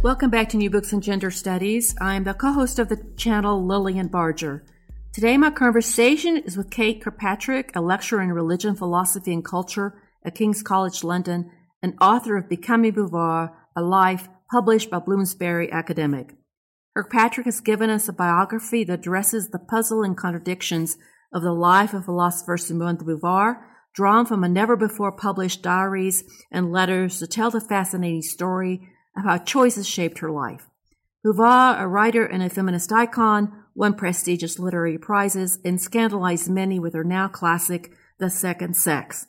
Welcome back to New Books in Gender Studies. I'm the co host of the channel, Lilian Barger. Today, my conversation is with Kate Kirkpatrick, a lecturer in religion, philosophy, and culture at King's College London, and author of Becoming Beauvoir, A Life, published by Bloomsbury Academic. Kirkpatrick has given us a biography that addresses the puzzle and contradictions of the life of philosopher Simone de Beauvoir, drawn from a never before published diaries and letters to tell the fascinating story of how choices shaped her life. Beauvoir, a writer and a feminist icon, won prestigious literary prizes and scandalized many with her now classic The Second Sex.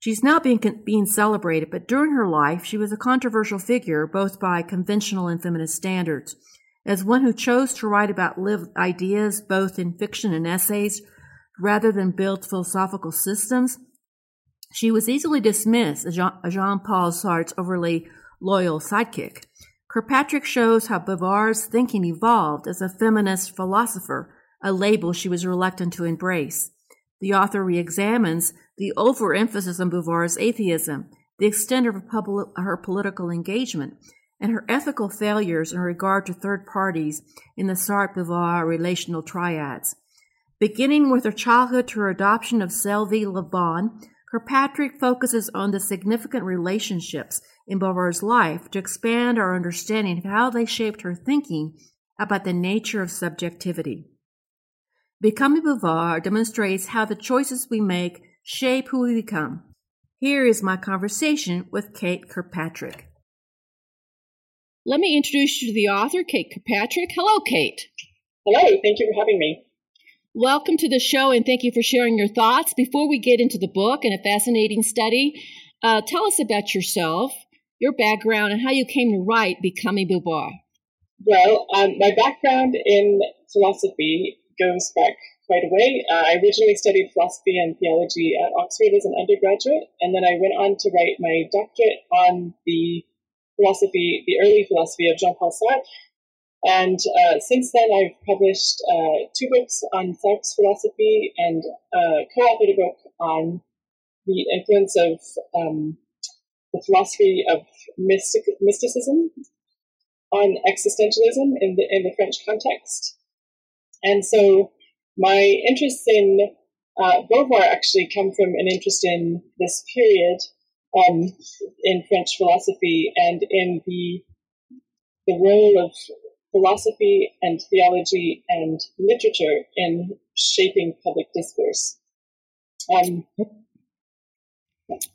She's now being, being celebrated, but during her life, she was a controversial figure both by conventional and feminist standards. As one who chose to write about lived ideas both in fiction and essays rather than build philosophical systems, she was easily dismissed as Jean Paul Sartre's overly loyal sidekick. Kirkpatrick shows how Beauvoir's thinking evolved as a feminist philosopher, a label she was reluctant to embrace. The author re-examines the overemphasis on Beauvoir's atheism, the extent of her, her political engagement, and her ethical failures in regard to third parties in the Sartre-Beauvoir relational triads. Beginning with her childhood to her adoption of Sylvie Le Bon, Kirkpatrick focuses on the significant relationships in Beauvoir's life to expand our understanding of how they shaped her thinking about the nature of subjectivity. Becoming Beauvoir demonstrates how the choices we make shape who we become. Here is my conversation with Kate Kirkpatrick. Let me introduce you to the author, Kate Kirkpatrick. Hello, Kate. Hello, thank you for having me. Welcome to the show and thank you for sharing your thoughts. Before we get into the book and a fascinating study, uh, tell us about yourself, your background, and how you came to write Becoming Beauvoir. Well, um, my background in philosophy goes back quite a way. Uh, I originally studied philosophy and theology at Oxford as an undergraduate, and then I went on to write my doctorate on the philosophy, the early philosophy of Jean-Paul Sartre, and uh, since then, I've published uh, two books on Sartre's philosophy and uh, co-authored a book on the influence of um, the philosophy of mystic, mysticism on existentialism in the in the French context. And so, my interests in uh, Beauvoir actually come from an interest in this period um, in French philosophy and in the the role of philosophy and theology and literature in shaping public discourse. Um,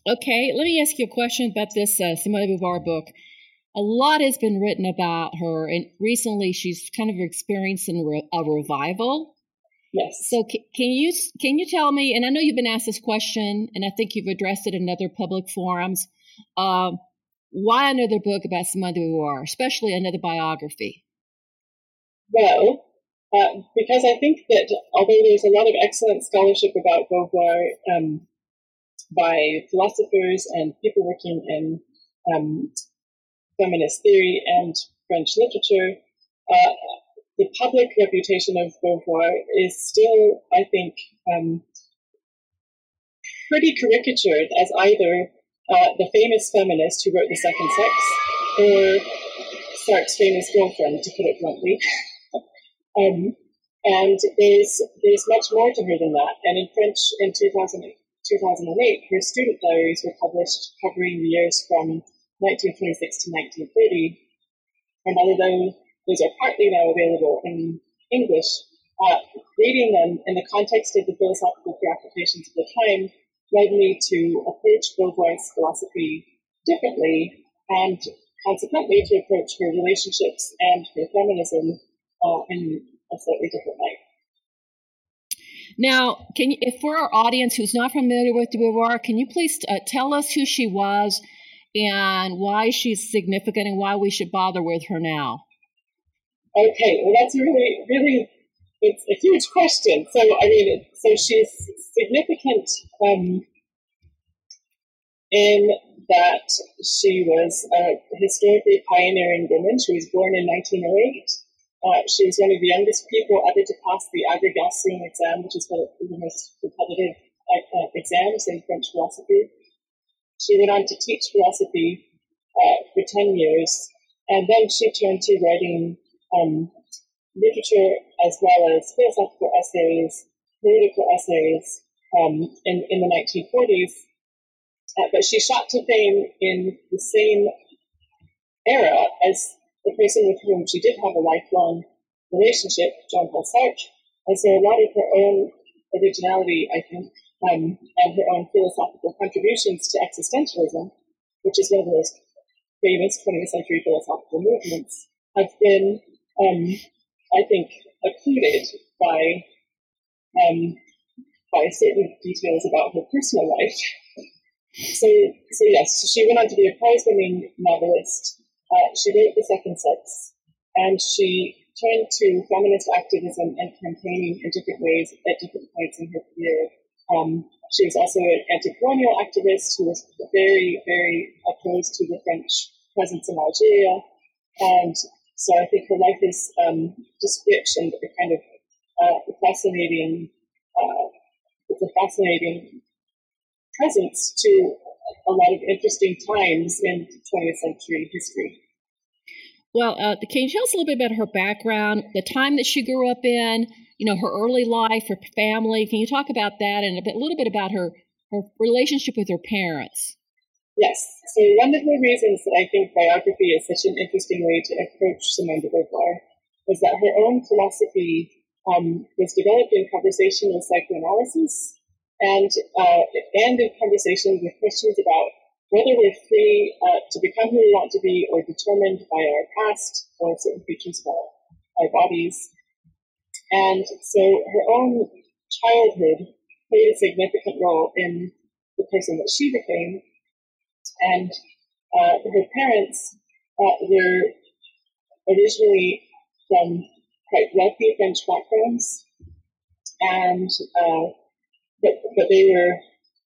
okay, let me ask you a question about this uh, Simone de Beauvoir book. A lot has been written about her, and recently she's kind of experiencing a revival. Yes. So can you can you tell me? And I know you've been asked this question, and I think you've addressed it in other public forums. Uh, why another book about Simone de Beauvoir, especially another biography? Well, uh, because I think that although there's a lot of excellent scholarship about Beauvoir um, by philosophers and people working in um, feminist theory and French literature, uh, the public reputation of Beauvoir is still, I think, um, pretty caricatured as either uh, the famous feminist who wrote The Second Sex or Sartre's famous girlfriend, to put it bluntly. Um, and there's there's much more to her than that. And in French in 2000, 2008, her student diaries were published covering the years from 1926 to 1930. And although those are partly now available in English, uh, reading them in the context of the philosophical preoccupations of the time led me to approach Beauvoir's philosophy differently and consequently to approach her relationships and her feminism uh, in a slightly different light. Now, can you, if for our audience who's not familiar with de Beauvoir, can you please uh, tell us who she was and why she's significant and why we should bother with her now? Okay, well, that's really, really, it's a huge question. So, I mean, so she's significant um, in that she was a historically pioneering woman. She was born in 1908. Uh, she was one of the youngest people ever to pass the Agrégation exam, which is one of the most competitive uh, exams in French philosophy. She went on to teach philosophy uh, for 10 years, and then she turned to writing um, literature as well as philosophical essays, political essays um, in, in the 1940s. Uh, but she shot to fame in the same era as person with whom she did have a lifelong relationship, Jean Paul Sartre. And so a lot of her own originality, I think, um, and her own philosophical contributions to existentialism, which is one of the most famous 20th century philosophical movements, have been, um, I think, occluded by um, by certain details about her personal life. So, so yes, she went on to be a prize-winning novelist uh, she wrote The Second Sex, and she turned to feminist activism and campaigning in different ways at different points in her career. Um, she was also an anti-colonial activist who was very, very opposed to the French presence in Algeria. And so I think her life is um, just rich and a kind of uh, fascinating, uh, it's a fascinating presence to a lot of interesting times in 20th century history. Well, uh, can you tell us a little bit about her background, the time that she grew up in, you know, her early life, her family? Can you talk about that and a, bit, a little bit about her, her relationship with her parents? Yes. So one of the reasons that I think biography is such an interesting way to approach Simone de Beauvoir is that her own philosophy um, was developed in conversation with psychoanalysis and uh, and in conversation with questions about whether we're free uh, to become who we want to be or determined by our past or certain features of our, our bodies. And so her own childhood played a significant role in the person that she became. And uh, her parents uh, were originally from quite wealthy French backgrounds, and uh, but, but they were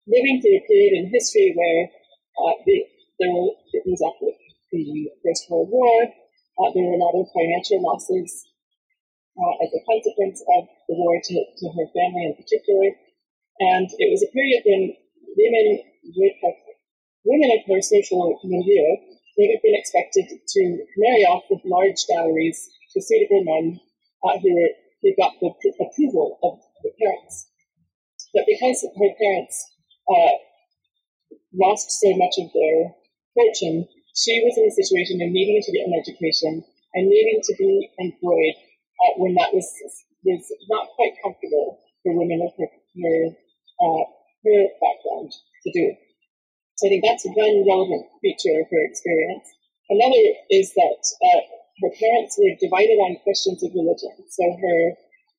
living through a period in history where uh, the, there were, was after the First World War. Uh, there were a lot of financial losses uh, as a consequence of the war to, to her family in particular. And it was a period when women would have, women of her social milieu would have been expected to marry off with large dowries to suitable men uh, who, were, who got the approval of the parents. But because her parents uh, lost so much of their fortune, she was in a situation of needing to get an education and needing to be employed uh, when that was was not quite comfortable for women of her her, uh, her background to do. So I think that's one relevant feature of her experience. Another is that uh, her parents were divided on questions of religion. So her,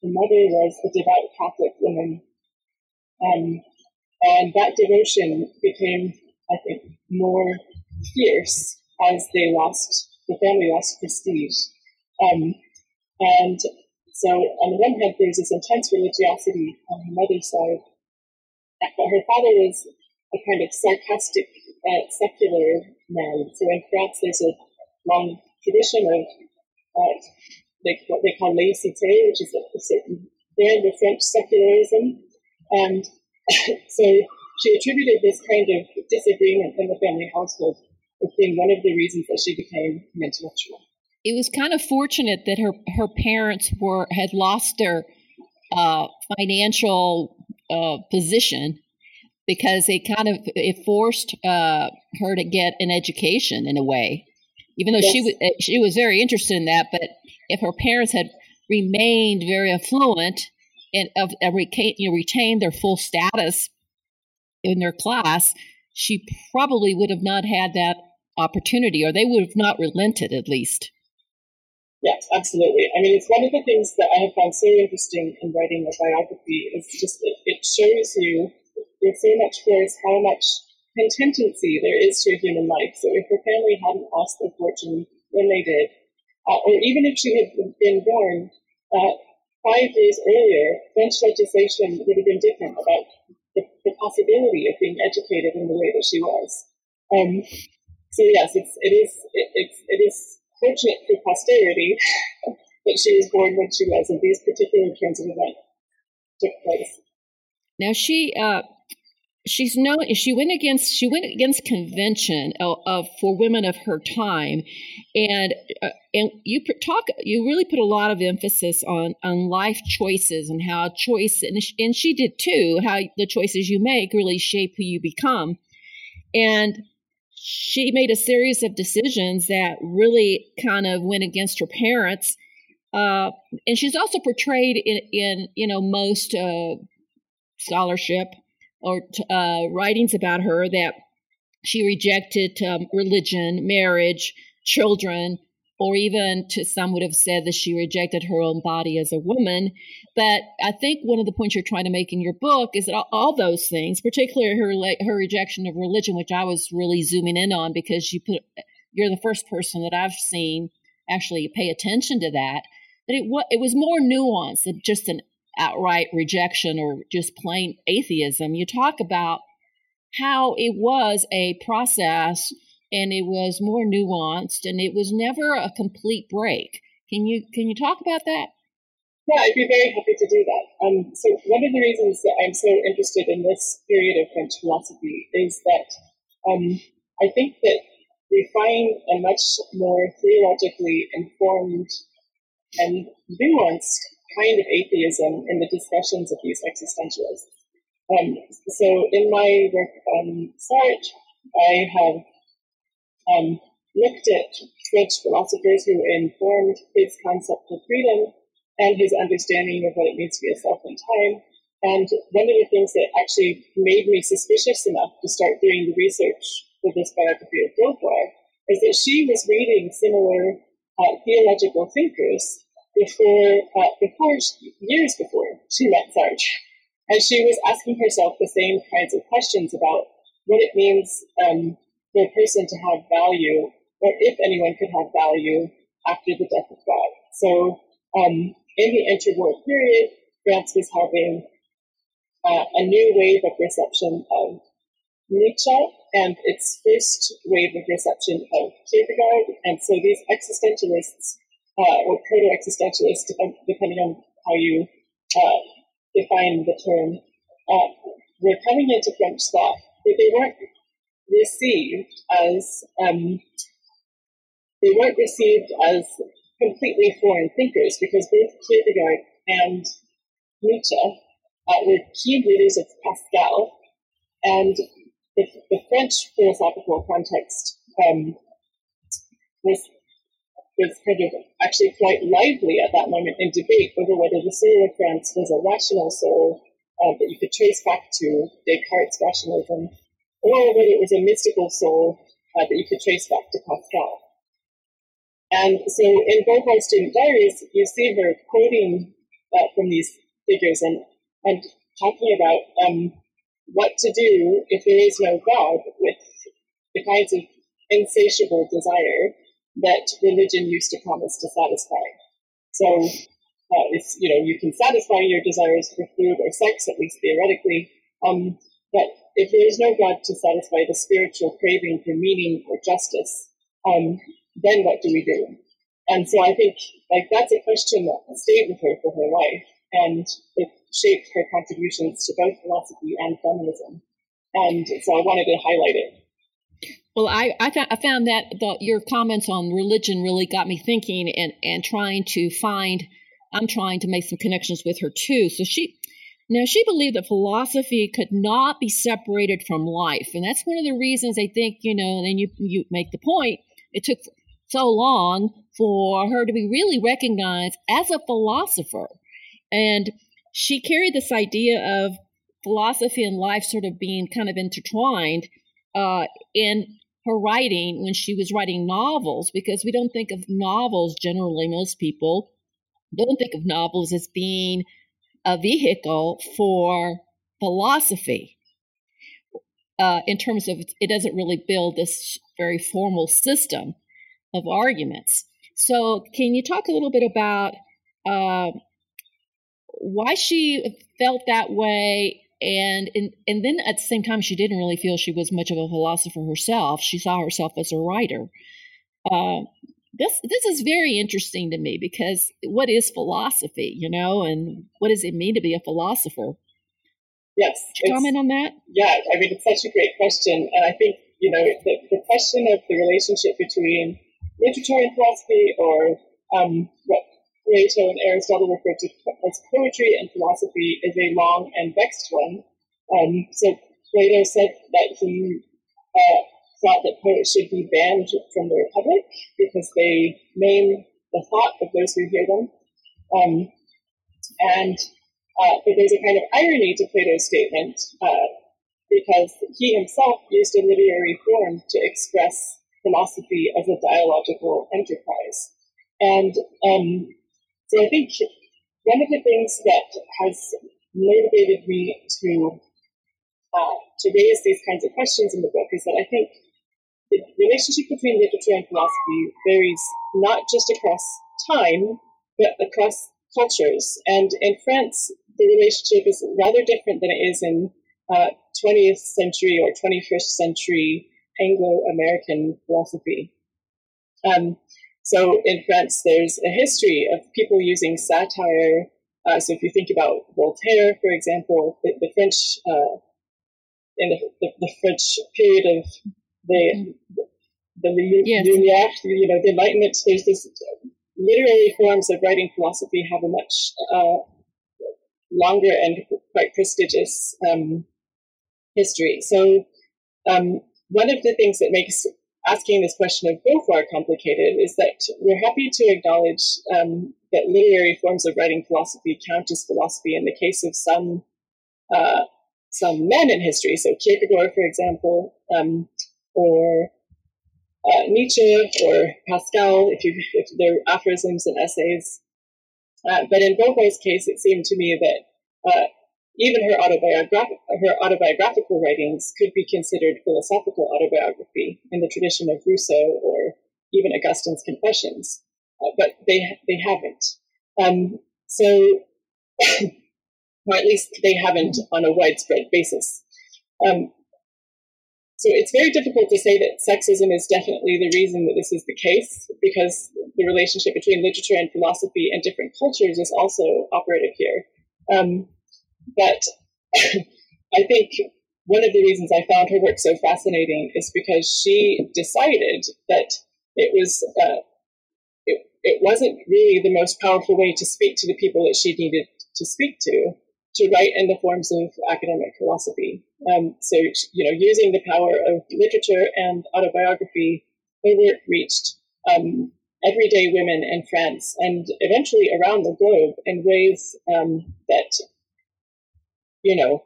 her mother was a devout Catholic woman, um, and that devotion became I think, more fierce as they lost, the family lost prestige. Um, and so, on the one hand, there's this intense religiosity on her mother's side, but her father was a kind of sarcastic, uh, secular man. So in France, there's a long tradition of uh, like what they call laïcité, which is a, certain brand of French secularism. And so she attributed this kind of disagreement in the family household as being one of the reasons that she became an intellectual. It was kind of fortunate that her her parents were had lost their uh, financial uh, position because it kind of it forced uh, her to get an education in a way, even though yes. she was she was very interested in that. But if her parents had remained very affluent and of, of you know, retained their full status in their class, she probably would have not had that opportunity, or they would have not relented at least. Yes, absolutely. I mean, it's one of the things that I have found so interesting in writing a biography is just it, it shows you with so much force how much contingency there is to a human life. So if her family hadn't lost their fortune when they did, uh, or even if she had been born uh, five years earlier, French legislation would have been different about the, the, possibility of being educated in the way that she was. Um, so yes, it's it is it, it's it is fortunate for posterity that she was born when she was, and these particular kinds of events took place. Now she uh, she's known she went against she went against convention of, of for women of her time. And uh, and you talk you really put a lot of emphasis on on life choices and how choice and she, and she did too how the choices you make really shape who you become. And she made a series of decisions that really kind of went against her parents uh, and she's also portrayed in in you know most uh, scholarship or uh, writings about her that she rejected um, religion, marriage, children, or even to some would have said that she rejected her own body as a woman. But I think one of the points you're trying to make in your book is that all, all those things, particularly her her rejection of religion, which I was really zooming in on because you put you're the first person that I've seen actually pay attention to that. That it was it was more nuanced than just an outright rejection or just plain atheism. You talk about how it was a process and it was more nuanced and it was never a complete break. Can you can you talk about that? Yeah, I'd be very happy to do that. Um, so one of the reasons that I'm so interested in this period of French philosophy is that um, I think that we find a much more theologically informed and nuanced kind of atheism in the discussions of these existentialists. Um, so in my work on Sartre, I have um, looked at French philosophers who informed his concept of freedom and his understanding of what it means to be a self in time. And one of the things that actually made me suspicious enough to start doing the research for this biography of Beauvoir is that she was reading similar uh, theological thinkers before, uh, before years before she met Sartre. And she was asking herself the same kinds of questions about what it means um, for a person to have value, or if anyone could have value after the death of God. So um, in the interwar period, France was having uh, a new wave of reception of Nietzsche and its first wave of reception of Kierkegaard. And so these existentialists uh, or proto-existentialist, depending on how you uh, define the term, uh, were coming into French thought, but they weren't received as um, they weren't received as completely foreign thinkers because both Kierkegaard and Nietzsche uh, were key readers of Pascal, and the, the French philosophical context um, was was kind of actually quite lively at that moment in debate over whether the soul of France was a rational soul uh, that you could trace back to Descartes' rationalism, or whether it was a mystical soul uh, that you could trace back to Pascal. And so in Beauvoir's student diaries, you see her quoting uh, from these figures and, and talking about um, what to do if there is no God with the kinds of insatiable desire that religion used to promise to satisfy. So, uh, you know, you can satisfy your desires for food or sex, at least theoretically, um, but if there is no God to satisfy the spiritual craving for meaning or justice, um, then what do we do? And so I think like that's a question that stayed with her for her life, and it shaped her contributions to both philosophy and feminism. And so I wanted to highlight it. Well, I I, th- I found that the, your comments on religion really got me thinking and and trying to find. I'm trying to make some connections with her too. So she, Now, she believed that philosophy could not be separated from life. And that's one of the reasons I think, you know, and then you, you make the point, it took so long for her to be really recognized as a philosopher. And she carried this idea of philosophy and life sort of being kind of intertwined uh, in her writing when she was writing novels, because we don't think of novels generally, most people don't think of novels as being a vehicle for philosophy uh, in terms of it doesn't really build this very formal system of arguments. So, can you talk a little bit about uh, why she felt that way? And, and and then at the same time, she didn't really feel she was much of a philosopher herself. She saw herself as a writer. Uh, this this is very interesting to me because what is philosophy, you know, and what does it mean to be a philosopher? Yes. comment on that? Yeah, I mean, it's such a great question. And I think, you know, the, the question of the relationship between literature and philosophy, or um, what Plato and Aristotle referred to as poetry and philosophy, is a long and vexed one. Um, so Plato said that he uh, thought that poets should be banned from the Republic because they maim the thought of those who hear them. Um, and uh, but there's a kind of irony to Plato's statement uh, because he himself used a literary form to express philosophy as a dialogical enterprise. And um, so I think one of the things that has motivated me to uh, to raise these kinds of questions in the book is that I think the relationship between literature and philosophy varies not just across time, but across cultures. And in France, the relationship is rather different than it is in uh, 20th century or 21st century Anglo-American philosophy. Um, so in France, there's a history of people using satire. Uh, so if you think about Voltaire, for example, the, the French, uh, in the, the, the, French period of the the yes. Lumiere, you know, the Enlightenment. There's this literary forms of writing philosophy have a much uh, longer and quite prestigious um, history. So, um, one of the things that makes asking this question of Beauvoir complicated is that we're happy to acknowledge um, that literary forms of writing philosophy count as philosophy in the case of some uh, some men in history. So Kierkegaard, for example, um, or uh, Nietzsche or Pascal, if, you, if they're aphorisms and essays. Uh, but in Beauvoir's case, it seemed to me that uh, even her, her autobiographical writings could be considered philosophical autobiography in the tradition of Rousseau or even Augustine's Confessions, uh, but they they haven't. Um, so, or at least they haven't on a widespread basis. Um, so it's very difficult to say that sexism is definitely the reason that this is the case, because the relationship between literature and philosophy and different cultures is also operative here. Um, but I think one of the reasons I found her work so fascinating is because she decided that it was uh, it, it wasn't really the most powerful way to speak to the people that she needed to speak to to write in the forms of academic philosophy. Um, so, you know, using the power of literature and autobiography, her work reached um, everyday women in France and eventually around the globe in ways um, that, you know,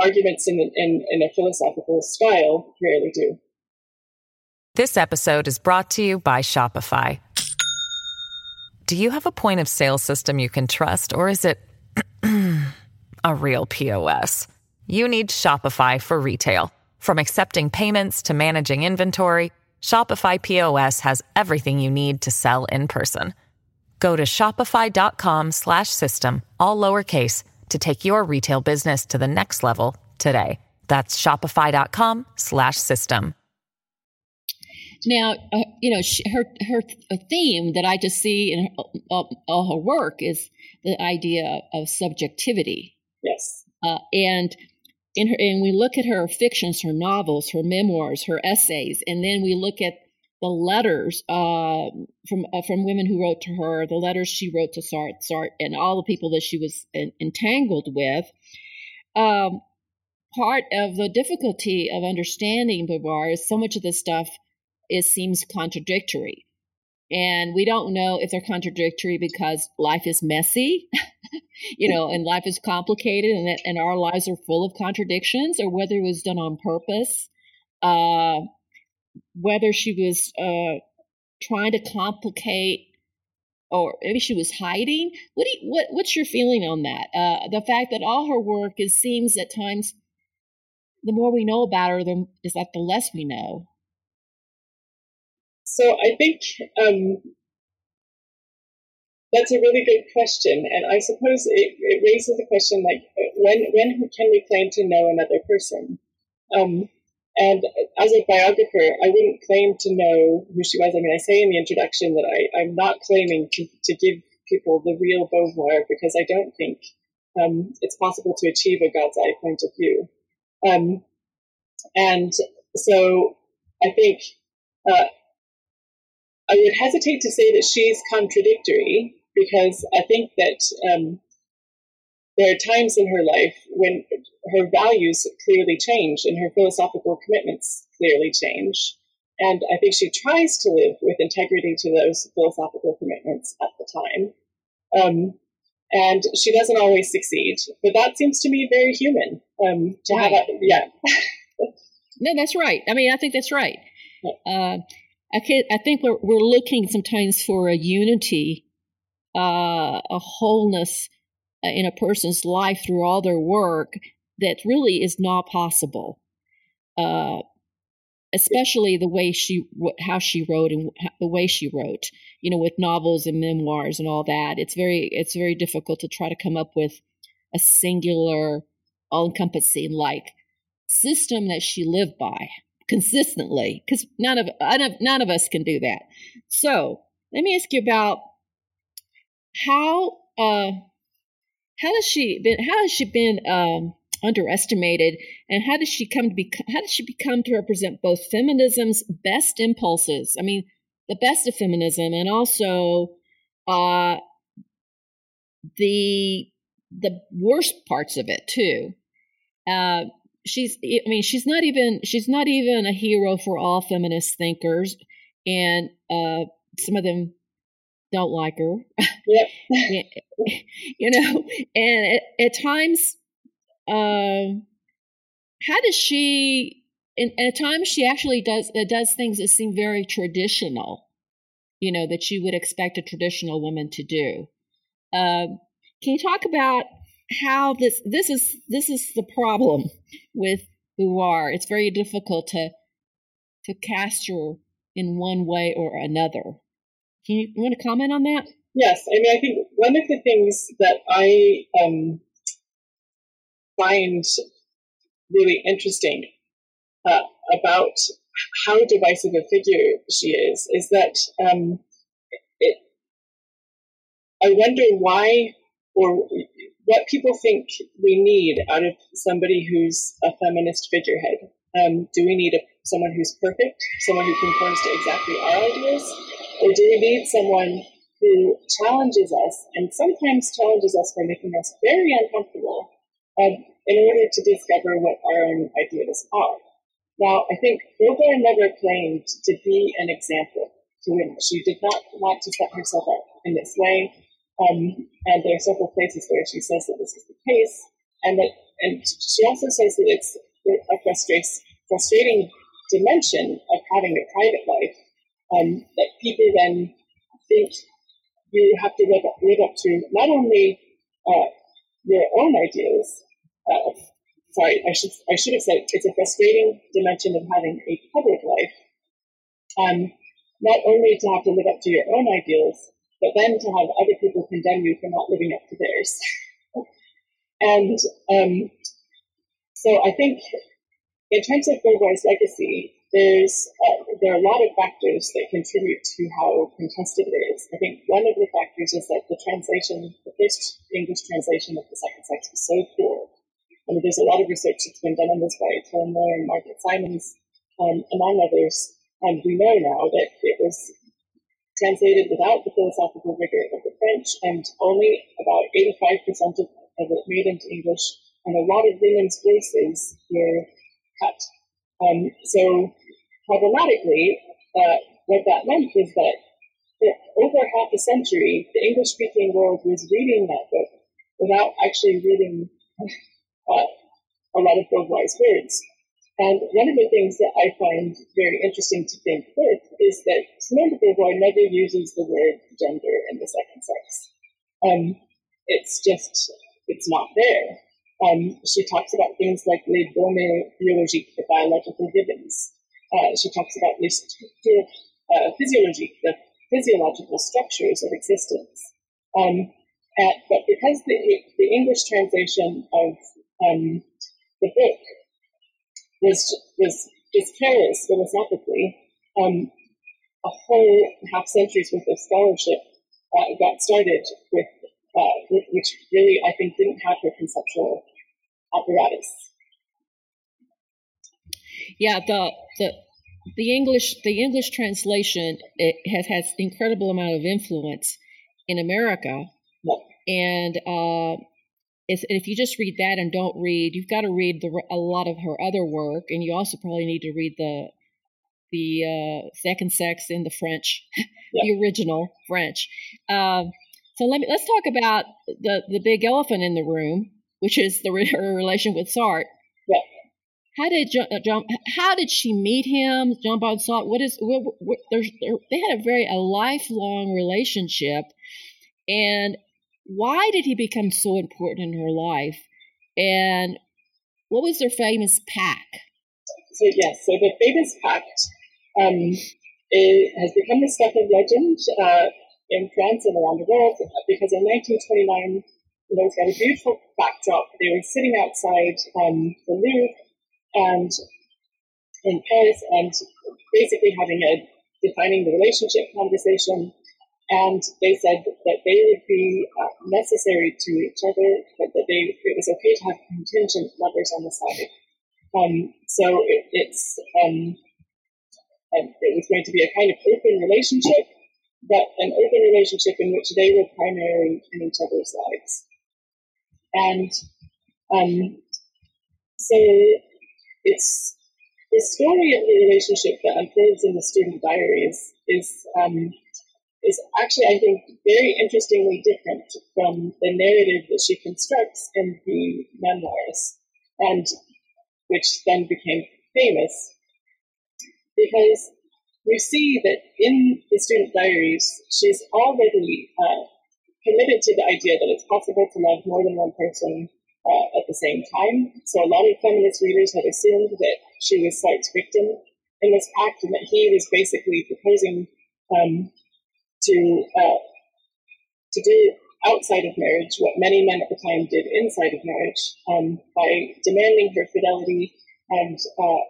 arguments in, in, in a philosophical style rarely do. This episode is brought to you by Shopify. Do you have a point of sale system you can trust, or is it a real POS? You need Shopify for retail. From accepting payments to managing inventory, Shopify POS has everything you need to sell in person. Go to shopify.com/system all lowercase to take your retail business to the next level today. That's shopify.com slash system. Now, uh, you know, she, her her theme that I just see in her, uh, all her work is the idea of subjectivity. Yes. Uh, and in her, and we look at her fictions, her novels, her memoirs, her essays, and then we look at the letters uh, from uh, from women who wrote to her, the letters she wrote to Sartre, Sartre and all the people that she was entangled with. Um, part of the difficulty of understanding Beauvoir is so much of this stuff it seems contradictory. And we don't know if they're contradictory because life is messy, you know, and life is complicated and, that, and our lives are full of contradictions, or whether it was done on purpose, uh, whether she was uh, trying to complicate or maybe she was hiding. What, you, what what's your feeling on that? Uh, the fact that all her work is seems at times the more we know about her, the is like the less we know. So I think um, that's a really good question, and I suppose it, it raises the question like when when can we claim to know another person? Um, and as a biographer, I wouldn't claim to know who she was. I mean, I say in the introduction that I, I'm not claiming to, to give people the real Beauvoir because I don't think um, it's possible to achieve a God's eye point of view. Um, and so I think uh, I would hesitate to say that she's contradictory because I think that um, there are times in her life when her values clearly change and her philosophical commitments clearly change. And I think she tries to live with integrity to those philosophical commitments at the time. Um, and she doesn't always succeed, but that seems to me very human. Um, to right. have a, yeah. no, that's right. I mean, I think that's right. Uh, I, can, I think we're, we're looking sometimes for a unity, uh, a wholeness in a person's life through all their work that really is not possible. Uh, especially the way she, how she wrote and the way she wrote, you know, with novels and memoirs and all that. It's very, it's very difficult to try to come up with a singular, all-encompassing like system that she lived by consistently because none of none of us can do that. So let me ask you about how uh, how has she been? How has she been um, underestimated, and how does she come to be? How does she become to represent both feminism's best impulses? I mean, the best of feminism, and also uh, the the worst parts of it too. Uh, she's i mean she's not even she's not even a hero for all feminist thinkers and uh some of them don't like her yep. you know and at, at times um how does she and, at times she actually does uh, does things that seem very traditional you know that you would expect a traditional woman to do um can you talk about how this this is this is the problem with who are? It's very difficult to to cast her in one way or another. Can you, you want to comment on that? Yes, I mean I think one of the things that I um, find really interesting uh, about how divisive a figure she is is that um, it, I wonder why or what people think we need out of somebody who's a feminist figurehead. Um, do we need a, someone who's perfect, someone who conforms to exactly our ideas, or do we need someone who challenges us and sometimes challenges us by making us very uncomfortable um, in order to discover what our own ideas are? Now, I think Beauvoir never claimed to be an example to women. She did not want to set herself up in this way. Um, and there are several places where she says that this is the case, and that and she also says that it's a frustrating dimension of having a private life um, that people then think you have to live up, live up to not only uh, your own ideas. Uh, sorry, I should I should have said it's a frustrating dimension of having a public life. Um, not only to have to live up to your own ideals, but then to have other people condemn you for not living up to theirs. and um, so I think in terms of Beauvoir's legacy, there's uh, there are a lot of factors that contribute to how contested it is. I think one of the factors is that the translation, the first English translation of the second sex was so poor. I mean, there's a lot of research that's been done on this by Toril Moi and Margaret Simons, um, among others. And we know now that it was translated without the philosophical rigor of the French, and only about 85% of, of it made into English, and a lot of women's voices were cut. Um, so problematically, uh, what that meant was that for over half a century, the English-speaking world was reading that book without actually reading uh, a lot of Beauvoir's words. And one of the things that I find very interesting to think with is that Simone de Beauvoir never uses the word gender in the second sex. Um, it's just, it's not there. Um, she talks about things like les données biologiques, the biological givens. Uh, she talks about les uh, physiologiques, the physiological structures of existence. Um, at, but because the, the English translation of um, the book was was is careless philosophically, um, a whole half century's worth of scholarship uh, got started with, uh, with, which really I think didn't have the conceptual apparatus. Yeah, the the the English the English translation it has has incredible amount of influence in America, and uh, if, if you just read that and don't read, you've got to read the, a lot of her other work, and you also probably need to read the the uh, second sex in the French, yeah. the original French. Uh, so let me let's talk about the the big elephant in the room, which is the her relation with Sartre. How did John, uh, How did she meet him, John Paul Sartre? What is? What, what, they had a very a lifelong relationship, and why did he become so important in her life? And what was their famous pact? So, yes, so the famous pact um, has become the stuff of legend uh, in France and around the world because in 1929, you know, it's got a beautiful backdrop. They were sitting outside um, the Louvre and in Paris and basically having a defining the relationship conversation and they said that they would be uh, necessary to each other, but that they it was okay to have contingent lovers on the side. Um, so it, it's um, it was going to be a kind of open relationship, but an open relationship in which they were primary in each other's lives. And um, so it's the story of the relationship that unfolds in the student diaries is um, is actually, I think, very interestingly different from the narrative that she constructs in the memoirs, and which then became famous. Because you see that in the student diaries, she's already uh, committed to the idea that it's possible to love more than one person uh, at the same time. So a lot of feminist readers had assumed that she was Sartre's victim in this act, and that he was basically proposing um, to uh, to do outside of marriage what many men at the time did inside of marriage um, by demanding her fidelity and uh,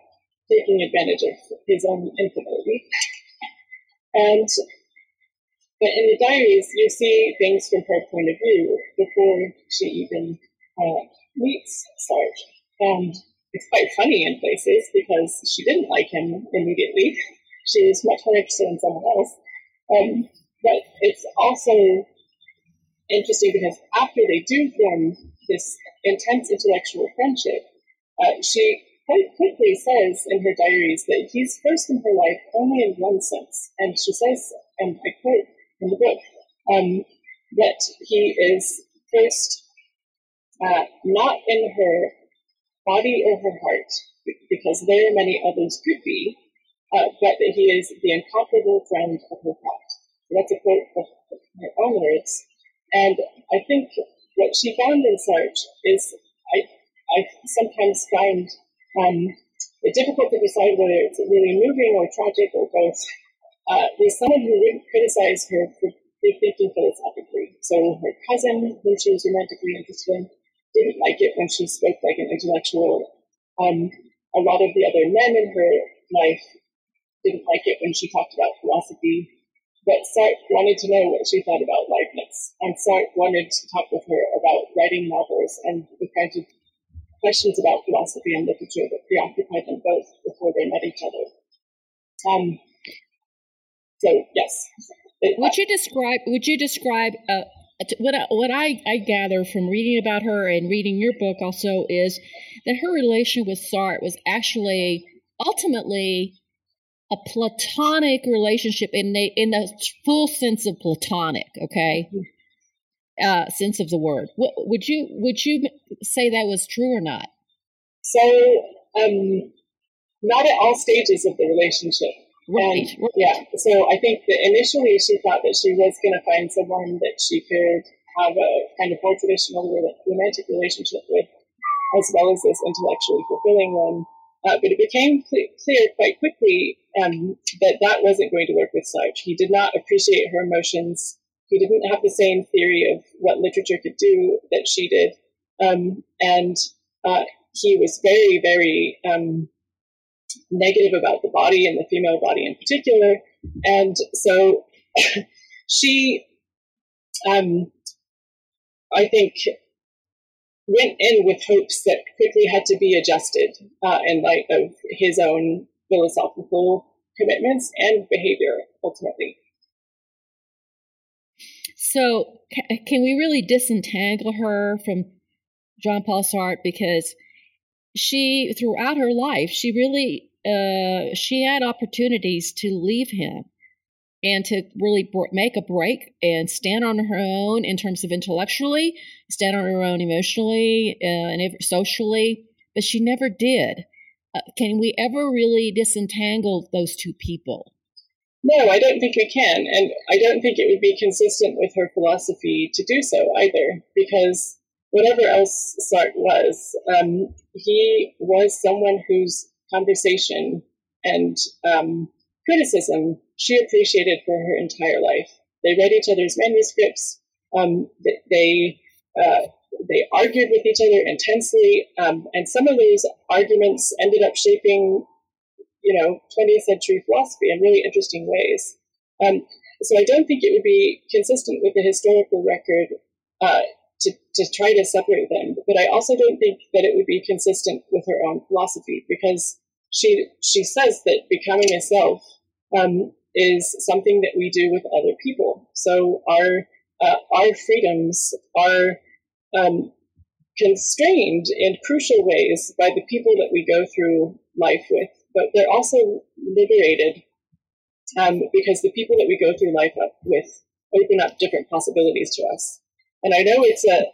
taking advantage of his own infidelity. And but in the diaries, you see things from her point of view before she even uh, meets Sartre. And it's quite funny in places because she didn't like him immediately. She was much more interested in someone else. Um, but it's also interesting because after they do form this intense intellectual friendship, uh, she quite quickly says in her diaries that he's first in her life only in one sense. And she says, and I quote in the book, um, that he is first uh, not in her body or her heart, because there many others could be, uh, but that he is the incomparable friend of her heart. That's a quote of her own words. And I think what she found in Sartre is I, I sometimes find um, it difficult to decide whether it's really moving or tragic or both. Uh, there's someone who wouldn't criticize her for thinking philosophically. So her cousin, who she was romantically interested in, didn't like it when she spoke like an intellectual. Um, a lot of the other men in her life didn't like it when she talked about philosophy. But Sartre wanted to know what she thought about Leibniz, and Sartre wanted to talk with her about writing novels and the kinds of questions about philosophy and literature that preoccupied them both before they met each other. Um, so yes. Would you describe? Would you describe uh, what I, what I, I gather from reading about her and reading your book also is that her relation with Sartre was actually ultimately a platonic relationship in the in the full sense of platonic. Okay, uh, sense of the word. What, would you would you say that was true or not? So, um, not at all stages of the relationship. Right. And, yeah. So I think that initially she thought that she was going to find someone that she could have a kind of more traditional romantic relationship with, as well as this intellectually fulfilling one. Uh, but it became cl- clear quite quickly um, that that wasn't going to work with Sartre. He did not appreciate her emotions. He didn't have the same theory of what literature could do that she did. Um, and uh, he was very, very um, negative about the body and the female body in particular. And so she, um, I think, went in with hopes that quickly had to be adjusted uh, in light of his own philosophical commitments and behavior ultimately. So, can we really disentangle her from Jean Paul Sartre? Because she throughout her life she really uh, she had opportunities to leave him and to really make a break and stand on her own in terms of intellectually stand on her own emotionally uh, and socially but she never did. Uh, can we ever really disentangle those two people? No i don't think we can and i don't think it would be consistent with her philosophy to do so either because whatever else Sartre was, um, he was someone whose conversation and um, criticism she appreciated for her entire life. They read each other's manuscripts. Um, they uh, they argued with each other intensely, um, and some of those arguments ended up shaping, you know, 20th century philosophy in really interesting ways. Um, so I don't think it would be consistent with the historical record uh, to, to try to separate them. But I also don't think that it would be consistent with her own philosophy because she she says that becoming a self um, is something that we do with other people. So our uh, our freedoms are um, constrained in crucial ways by the people that we go through life with, but they're also liberated um, because the people that we go through life with open up different possibilities to us. And I know it's a,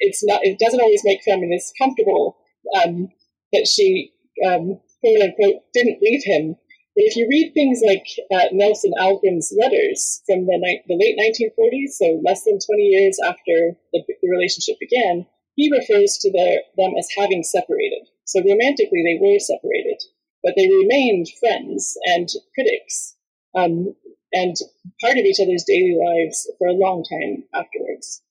it's not, it doesn't always make feminists comfortable um, that she, um, quote unquote, didn't leave him. But if you read things like uh, Nelson Algren's letters from the, ni- the late 1940s, so less than 20 years after the, the relationship began, he refers to them as having separated. So romantically, they were separated, but they remained friends and critics. Um, and part of each other's daily lives for a long time afterwards.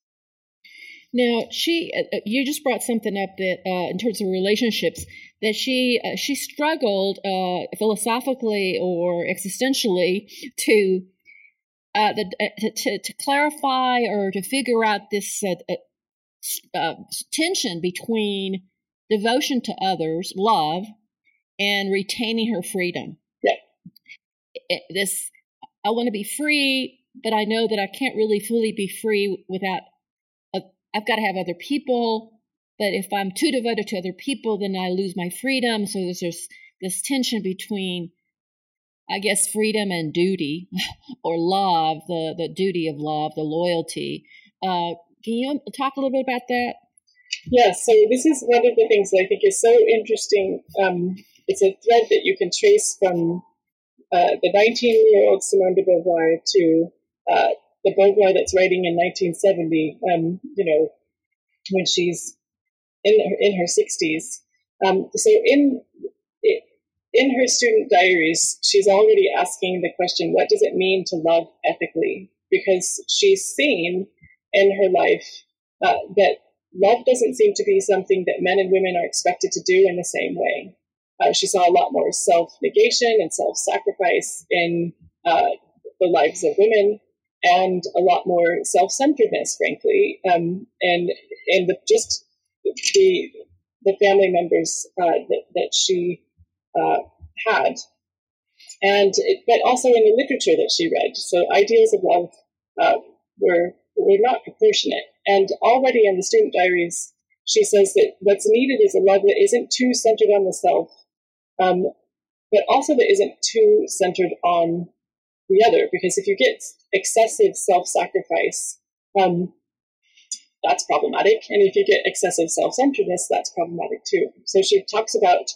Now, she, uh, uh, you just brought something up that, uh, in terms of relationships, that she uh, she struggled uh, philosophically or existentially to, uh, the, to, to, to clarify or to figure out this tension between devotion to others, love, and retaining her freedom. Yeah. this I want to be free, but I know that I can't really fully be free without, i I've got to have other people. But if I'm too devoted to other people, then I lose my freedom. So there's this, this tension between, I guess, freedom and duty or love, the, the duty of love, the loyalty. Uh, can you talk a little bit about that? Yeah, so this is one of the things that I think is so interesting. Um, it's a thread that you can trace from uh, the 19 year old Simone de Beauvoir to uh, the Beauvoir that's writing in 1970, um, you know, when she's in her, in her 60s. Um, so in in her student diaries, she's already asking the question, what does it mean to love ethically? Because she's seen in her life uh, that love doesn't seem to be something that men and women are expected to do in the same way. Uh, she saw a lot more self negation and self sacrifice in uh, the lives of women, and a lot more self centeredness, frankly, um, and and the, just the the family members uh, that that she uh, had. and it, but also in the literature that she read. So ideals of love uh, were were not proportionate. And already in the student diaries, she says that what's needed is a love that isn't too centered on the self, um, but also that isn't too centered on the other. Because if you get excessive self-sacrifice, um, that's problematic. And if you get excessive self-centeredness, that's problematic too. So she talks about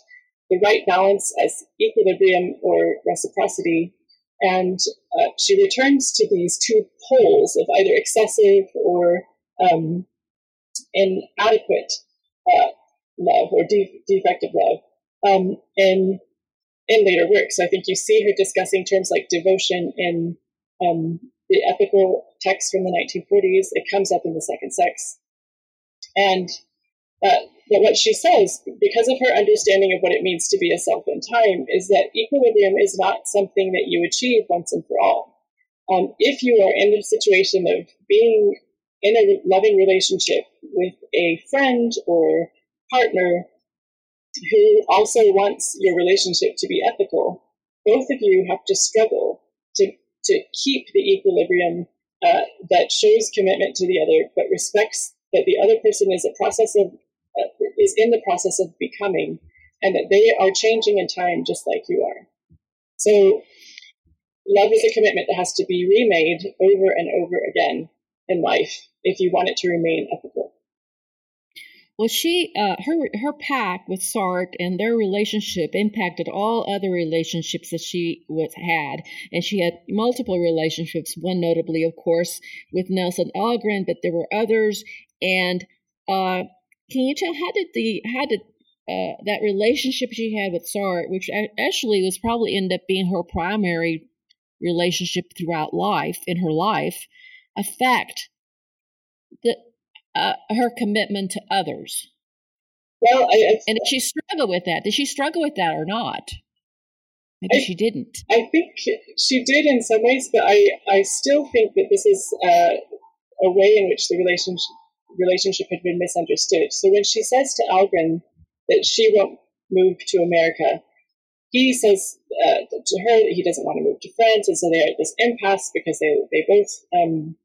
the right balance as equilibrium or reciprocity. And uh, she returns to these two poles of either excessive or um, inadequate uh, love or de- defective love um, in in later works. I think you see her discussing terms like devotion in um, the ethical text from the 1940s. It comes up in the Second Sex, and uh, but what she says, because of her understanding of what it means to be a self in time, is that equilibrium is not something that you achieve once and for all. Um, if you are in the situation of being in a loving relationship with a friend or partner who also wants your relationship to be ethical, both of you have to struggle to, to keep the equilibrium uh, that shows commitment to the other, but respects that the other person is a process of uh, is in the process of becoming, and that they are changing in time just like you are. So, love is a commitment that has to be remade over and over again in life if you want it to remain ethical. Well, she, uh, her, her pact with Sartre and their relationship impacted all other relationships that she was had, and she had multiple relationships. One notably, of course, with Nelson Algren, but there were others. And uh, can you tell how did the how did uh, that relationship she had with Sartre, which actually was probably ended up being her primary relationship throughout life in her life, affect the uh, her commitment to others? Well, I, I, and did she struggle with that? Did she struggle with that or not? Maybe I, she didn't. I think she did in some ways, but I, I still think that this is uh, a way in which the relationship relationship had been misunderstood. So when she says to Algren that she won't move to America, he says uh, to her that he doesn't want to move to France, and so they're at this impasse because they they both um,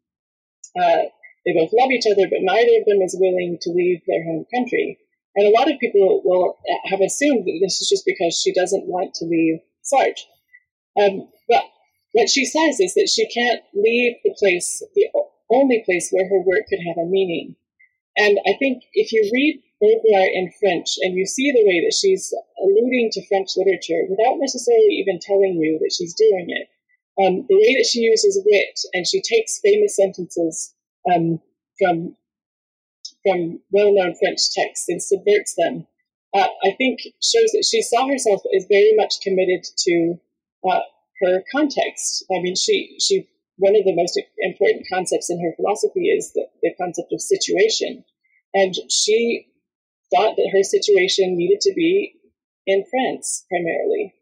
uh, they both love each other, but neither of them is willing to leave their home country. And a lot of people will have assumed that this is just because she doesn't want to leave Sartre. Um, but what she says is that she can't leave the place, the only place where her work could have a meaning. And I think if you read Baudelaire in French and you see the way that she's alluding to French literature without necessarily even telling you that she's doing it, um, the way that she uses wit and she takes famous sentences um, from from well-known French texts and subverts them, uh, I think shows that she saw herself as very much committed to uh, her context. I mean, she she one of the most important concepts in her philosophy is the, the concept of situation, and she thought that her situation needed to be in France primarily.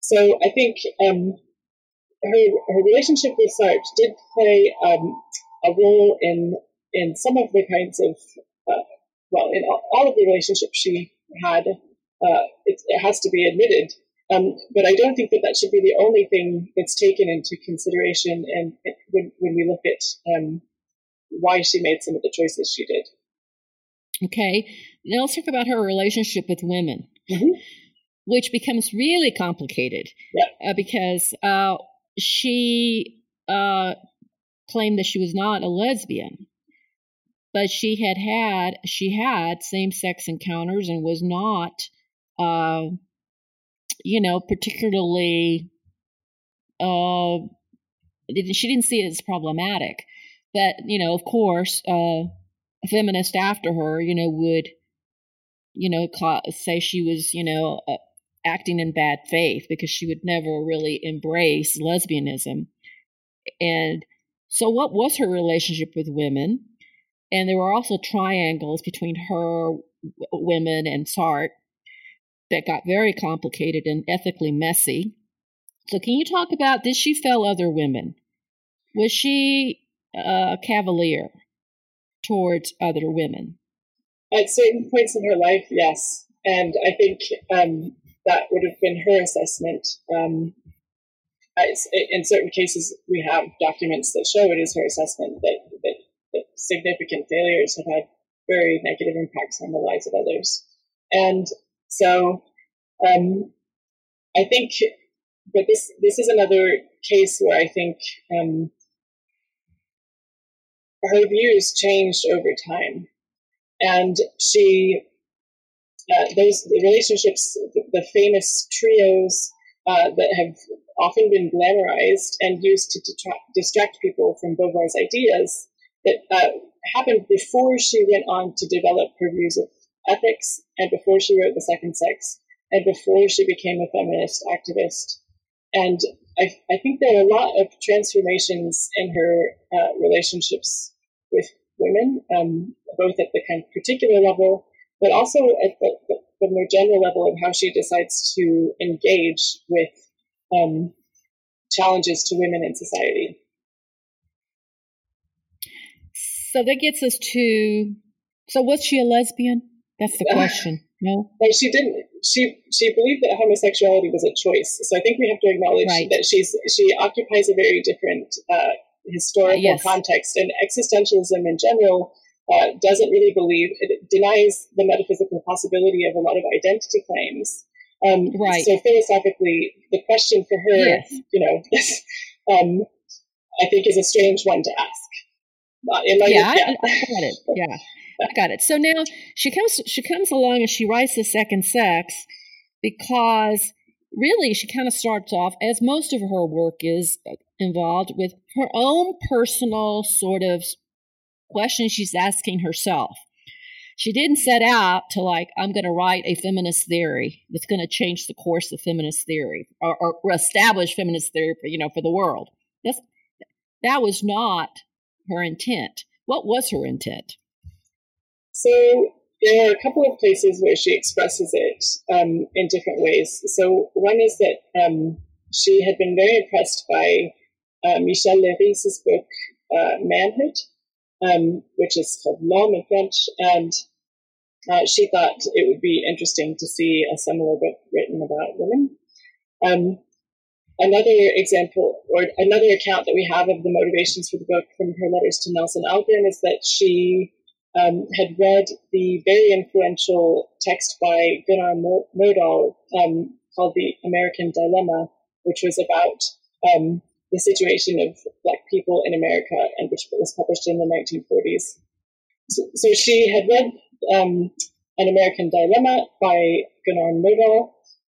So I think um, her her relationship with Sartre did play um, a role in in some of the kinds of uh, well in all of the relationships she had. Uh, it, it, has to be admitted, um, but I don't think that that should be the only thing that's taken into consideration. And when, when we look at um, why she made some of the choices she did. Okay, now let's talk about her relationship with women, mm-hmm. which becomes really complicated yeah. uh, because uh, she uh, claimed that she was not a lesbian, but she had had she had same sex encounters and was not, uh, you know, particularly. Uh, she didn't see it as problematic, but you know, of course, uh, a feminist after her, you know, would, you know, say she was, you know, uh, acting in bad faith because she would never really embrace lesbianism. And so, what was her relationship with women? And there were also triangles between her, women, and Sartre that got very complicated and ethically messy. So, can you talk about did she fell other women? Was she a cavalier towards other women? At certain points in her life, yes. And I think um, that would have been her assessment. Um, in certain cases, we have documents that show it is her assessment that, that, that significant failures have had very negative impacts on the lives of others. And so um, I think, but this, this is another case where I think um, her views changed over time. And she, uh, those relationships, the, the famous trios uh, that have often been glamorized and used to detract, distract people from Beauvoir's ideas that uh, happened before she went on to develop her views of ethics and before she wrote The Second Sex and before she became a feminist activist. And I, I think there are a lot of transformations in her uh, relationships with women, um, both at the kind of particular level, but also at the, the, the, more general level of how she decides to engage with um, challenges to women in society. So that gets us to. So was she a lesbian? That's the question. No. No, she didn't. She she believed that homosexuality was a choice. So I think we have to acknowledge right. that she's she occupies a very different uh, historical yes. context, and existentialism in general uh, doesn't really believe it denies the metaphysical possibility of a lot of identity claims. Um, right. So philosophically, the question for her, yes. you know, um, I think is a strange one to ask. Uh, yeah, yeah. I, I got it. Yeah, I got it. So now she comes. She comes along and she writes the second sex because really she kind of starts off as most of her work is involved with her own personal sort of questions she's asking herself. She didn't set out to like, I'm going to write a feminist theory that's going to change the course of feminist theory or, or, establish feminist theory, for, you know, for the world. That's, that was not her intent. What was her intent? So there are a couple of places where she expresses it um, in different ways. So one is that um, she had been very impressed by uh, Michel Leiris's book, uh, Manhood, um, which is called L'Homme in French, and uh, she thought it would be interesting to see a similar book written about women. Um, another example, or another account that we have of the motivations for the book from her letters to Nelson Algren is that she um, had read the very influential text by Gunnar Myrdal um, called The American Dilemma, which was about um, the situation of Black people in America, and which was published in the 1940s. So, so she had read um, An American Dilemma by Gunnar Myrdal,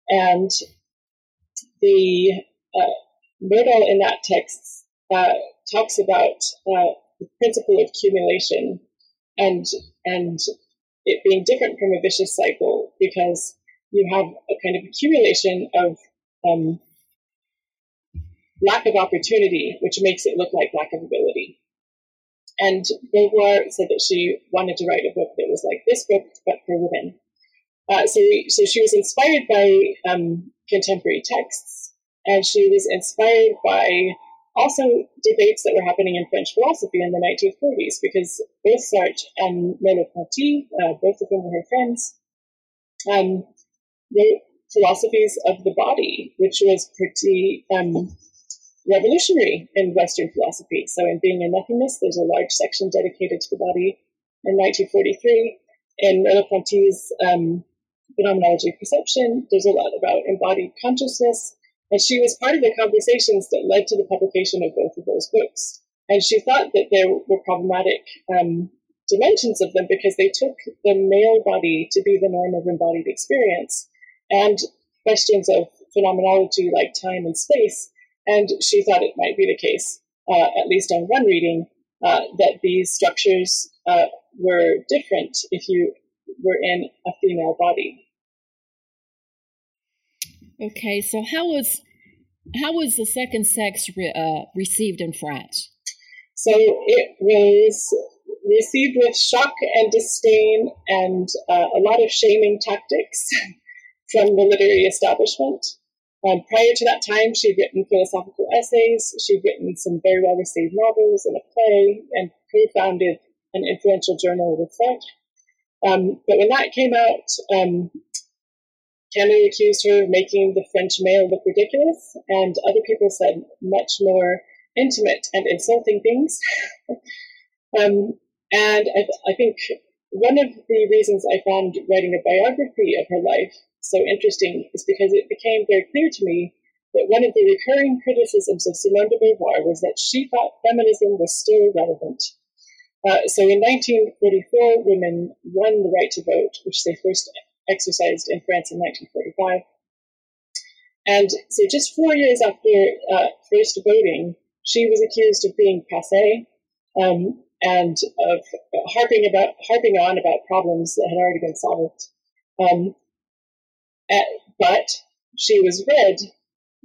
and the uh, Myrdal in that text uh, talks about uh, the principle of accumulation and and it being different from a vicious cycle because you have a kind of accumulation of um, lack of opportunity, which makes it look like lack of ability. And Beauvoir said that she wanted to write a book that was like this book, but for women. Uh, so, so she was inspired by um, contemporary texts, and she was inspired by also debates that were happening in French philosophy in the 1940s, because both Sartre and Merleau-Ponty, uh, both of whom were her friends, um, wrote philosophies of the body, which was pretty um, revolutionary in Western philosophy. So in Being and Nothingness, there's a large section dedicated to the body. In 1943, in Merleau-Ponty's um, Phenomenology of Perception, there's a lot about embodied consciousness. And she was part of the conversations that led to the publication of both of those books. And she thought that there were problematic um, dimensions of them because they took the male body to be the norm of embodied experience and questions of phenomenology like time and space and she thought it might be the case, uh, at least on one reading, uh, that these structures uh, were different if you were in a female body. Okay, so how was how was the second sex re- uh, received in France? So it was received with shock and disdain and uh, a lot of shaming tactics from the literary establishment. Um, prior to that time, she'd written philosophical essays, she'd written some very well received novels and a play, and co founded an influential journal with Sartre. Um, but when that came out, um, Camus accused her of making the French male look ridiculous, and other people said much more intimate and insulting things. um, and I, I think one of the reasons I found writing a biography of her life so interesting is because it became very clear to me that one of the recurring criticisms of Simone de Beauvoir was that she thought feminism was still relevant. Uh, so in 1944, women won the right to vote, which they first exercised in France in 1945. And so just four years after uh, first voting, she was accused of being passe um, and of harping about harping on about problems that had already been solved. Um, but she was read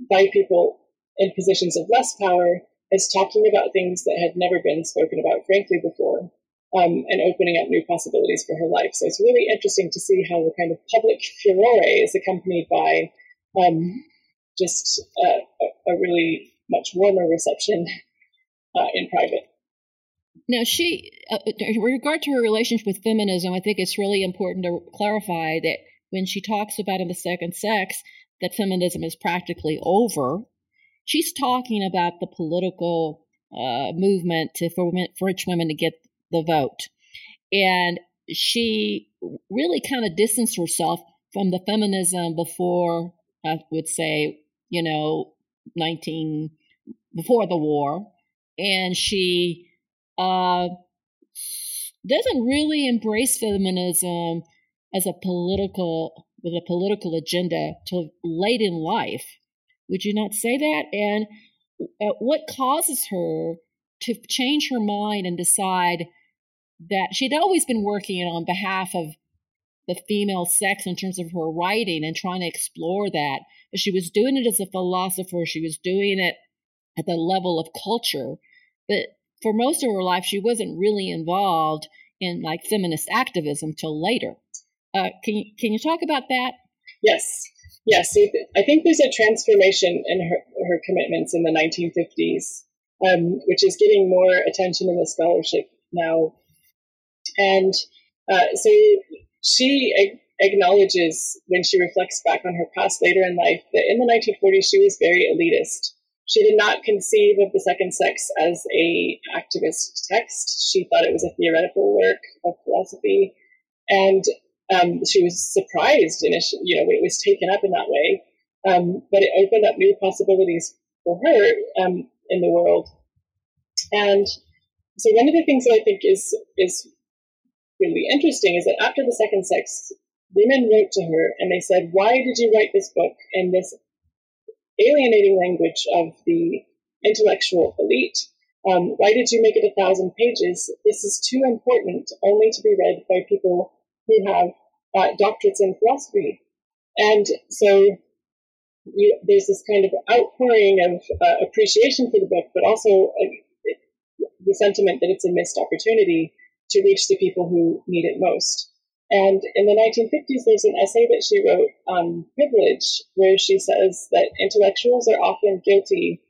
by people in positions of less power as talking about things that had never been spoken about, frankly, before, um, and opening up new possibilities for her life. So it's really interesting to see how the kind of public furore is accompanied by um, just a, a, really much warmer reception uh, in private. Now, she, uh, in regard to her relationship with feminism, I think it's really important to clarify that when she talks about in the second sex that feminism is practically over, she's talking about the political uh, movement to, for, women, for rich women to get the vote. And she really kind of distanced herself from the feminism before, I would say, you know, 19, before the war. And she uh, doesn't really embrace feminism as a political, with a political agenda till late in life. Would you not say that? And uh, what causes her to change her mind and decide that she'd always been working on behalf of the female sex in terms of her writing and trying to explore that. She was doing it as a philosopher, she was doing it at the level of culture. But for most of her life, she wasn't really involved in like feminist activism till later. Uh, can you can you talk about that? Yes, yes. I think there's a transformation in her her commitments in the 1950s, um, which is getting more attention in the scholarship now. And uh, so she acknowledges when she reflects back on her past later in life that in the 1940s she was very elitist. She did not conceive of the second sex as a activist text. She thought it was a theoretical work of philosophy, and um, she was surprised initially. You know, it was taken up in that way, um, but it opened up new possibilities for her um, in the world. And so, one of the things that I think is is really interesting is that after the second sex, women wrote to her and they said, "Why did you write this book in this alienating language of the intellectual elite. Um, why did you make it a thousand pages? This is too important only to be read by people who have uh, doctorates in philosophy. And so you, there's this kind of outpouring of uh, appreciation for the book, but also uh, the sentiment that it's a missed opportunity to reach the people who need it most. And in the 1950s, there's an essay that she wrote on privilege, where she says that intellectuals are often guilty,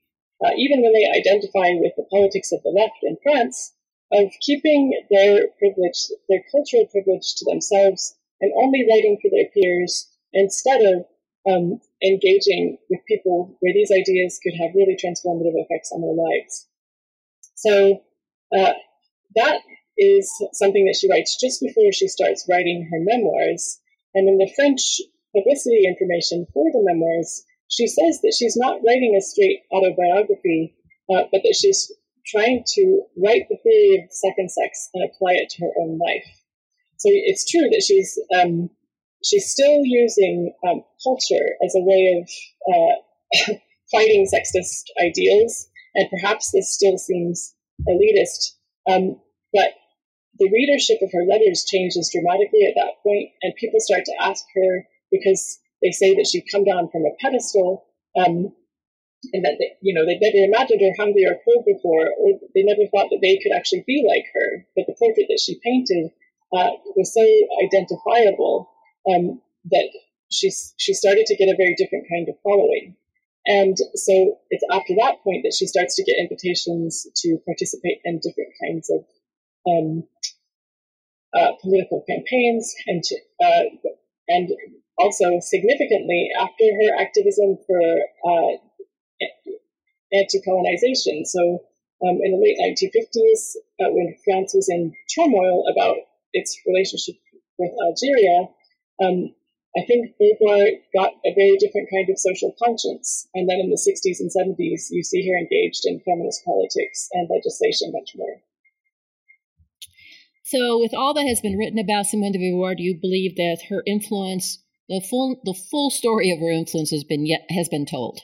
uh, even when they identify with the politics of the left in France, of keeping their privilege, their cultural privilege to themselves and only writing for their peers instead of um, engaging with people where these ideas could have really transformative effects on their lives. So uh, that is something that she writes just before she starts writing her memoirs. And in the French publicity information for the memoirs, she says that she's not writing a straight autobiography, uh, but that she's trying to write the theory of second sex and apply it to her own life. So it's true that she's um, she's still using um, culture as a way of uh, fighting sexist ideals, and perhaps this still seems elitist. Um, but the readership of her letters changes dramatically at that point, and people start to ask her because they say that she'd come down from a pedestal, um, and that they, you know they'd never imagined her hungry or cold before, or they never thought that they could actually be like her. But the portrait that she painted uh, was so identifiable um, that she she started to get a very different kind of following. And so it's after that point that she starts to get invitations to participate in different kinds of um, uh, political campaigns and to, uh, and also significantly after her activism for uh, anti-colonization. So um, in the late 1950s, uh, when France was in turmoil about its relationship with Algeria, um, I think Beauvoir got a very different kind of social conscience. And then in the 60s and 70s, you see her engaged in feminist politics and legislation much more. So, with all that has been written about Simone de Beauvoir, do you believe that her influence, the full, the full story of her influence, has been yet has been told?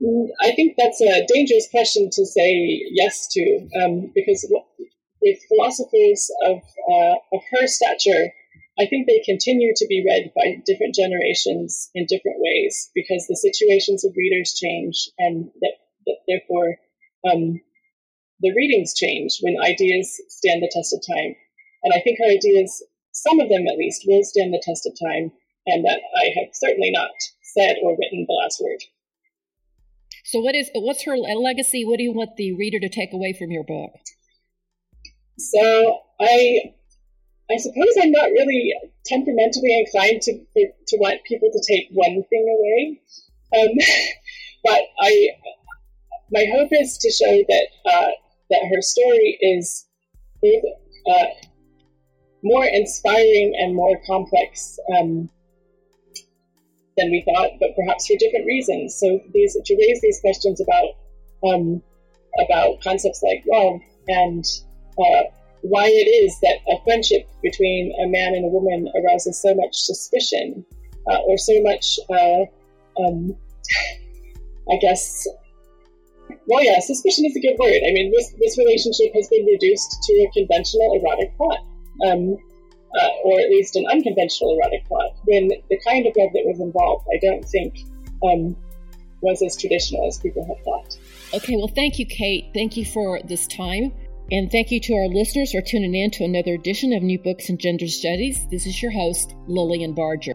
Mm, I think that's a dangerous question to say yes to, um, because with philosophers of uh, of her stature, I think they continue to be read by different generations in different ways because the situations of readers change, and that, that therefore um, the readings change when ideas stand the test of time. And I think her ideas, some of them at least, will stand the test of time, and that I have certainly not said or written the last word. So, what is what's her legacy? What do you want the reader to take away from your book? So, I I suppose I'm not really temperamentally inclined to to want people to take one thing away, um, but I my hope is to show that uh, that her story is both uh, more inspiring and more complex um, than we thought, but perhaps for different reasons. So these to raise these questions about um, about concepts like love and uh, why it is that a friendship between a man and a woman arouses so much suspicion uh, or so much, uh, um, I guess, well, yeah, suspicion is a good word. I mean, this, this relationship has been reduced to a conventional erotic plot, um, uh, or at least an unconventional erotic plot, when the kind of love that was involved, I don't think, um, was as traditional as people have thought. Okay, well, thank you, Kate. Thank you for this time. And thank you to our listeners for tuning in to another edition of New Books in Gender Studies. This is your host, Lilian Barger.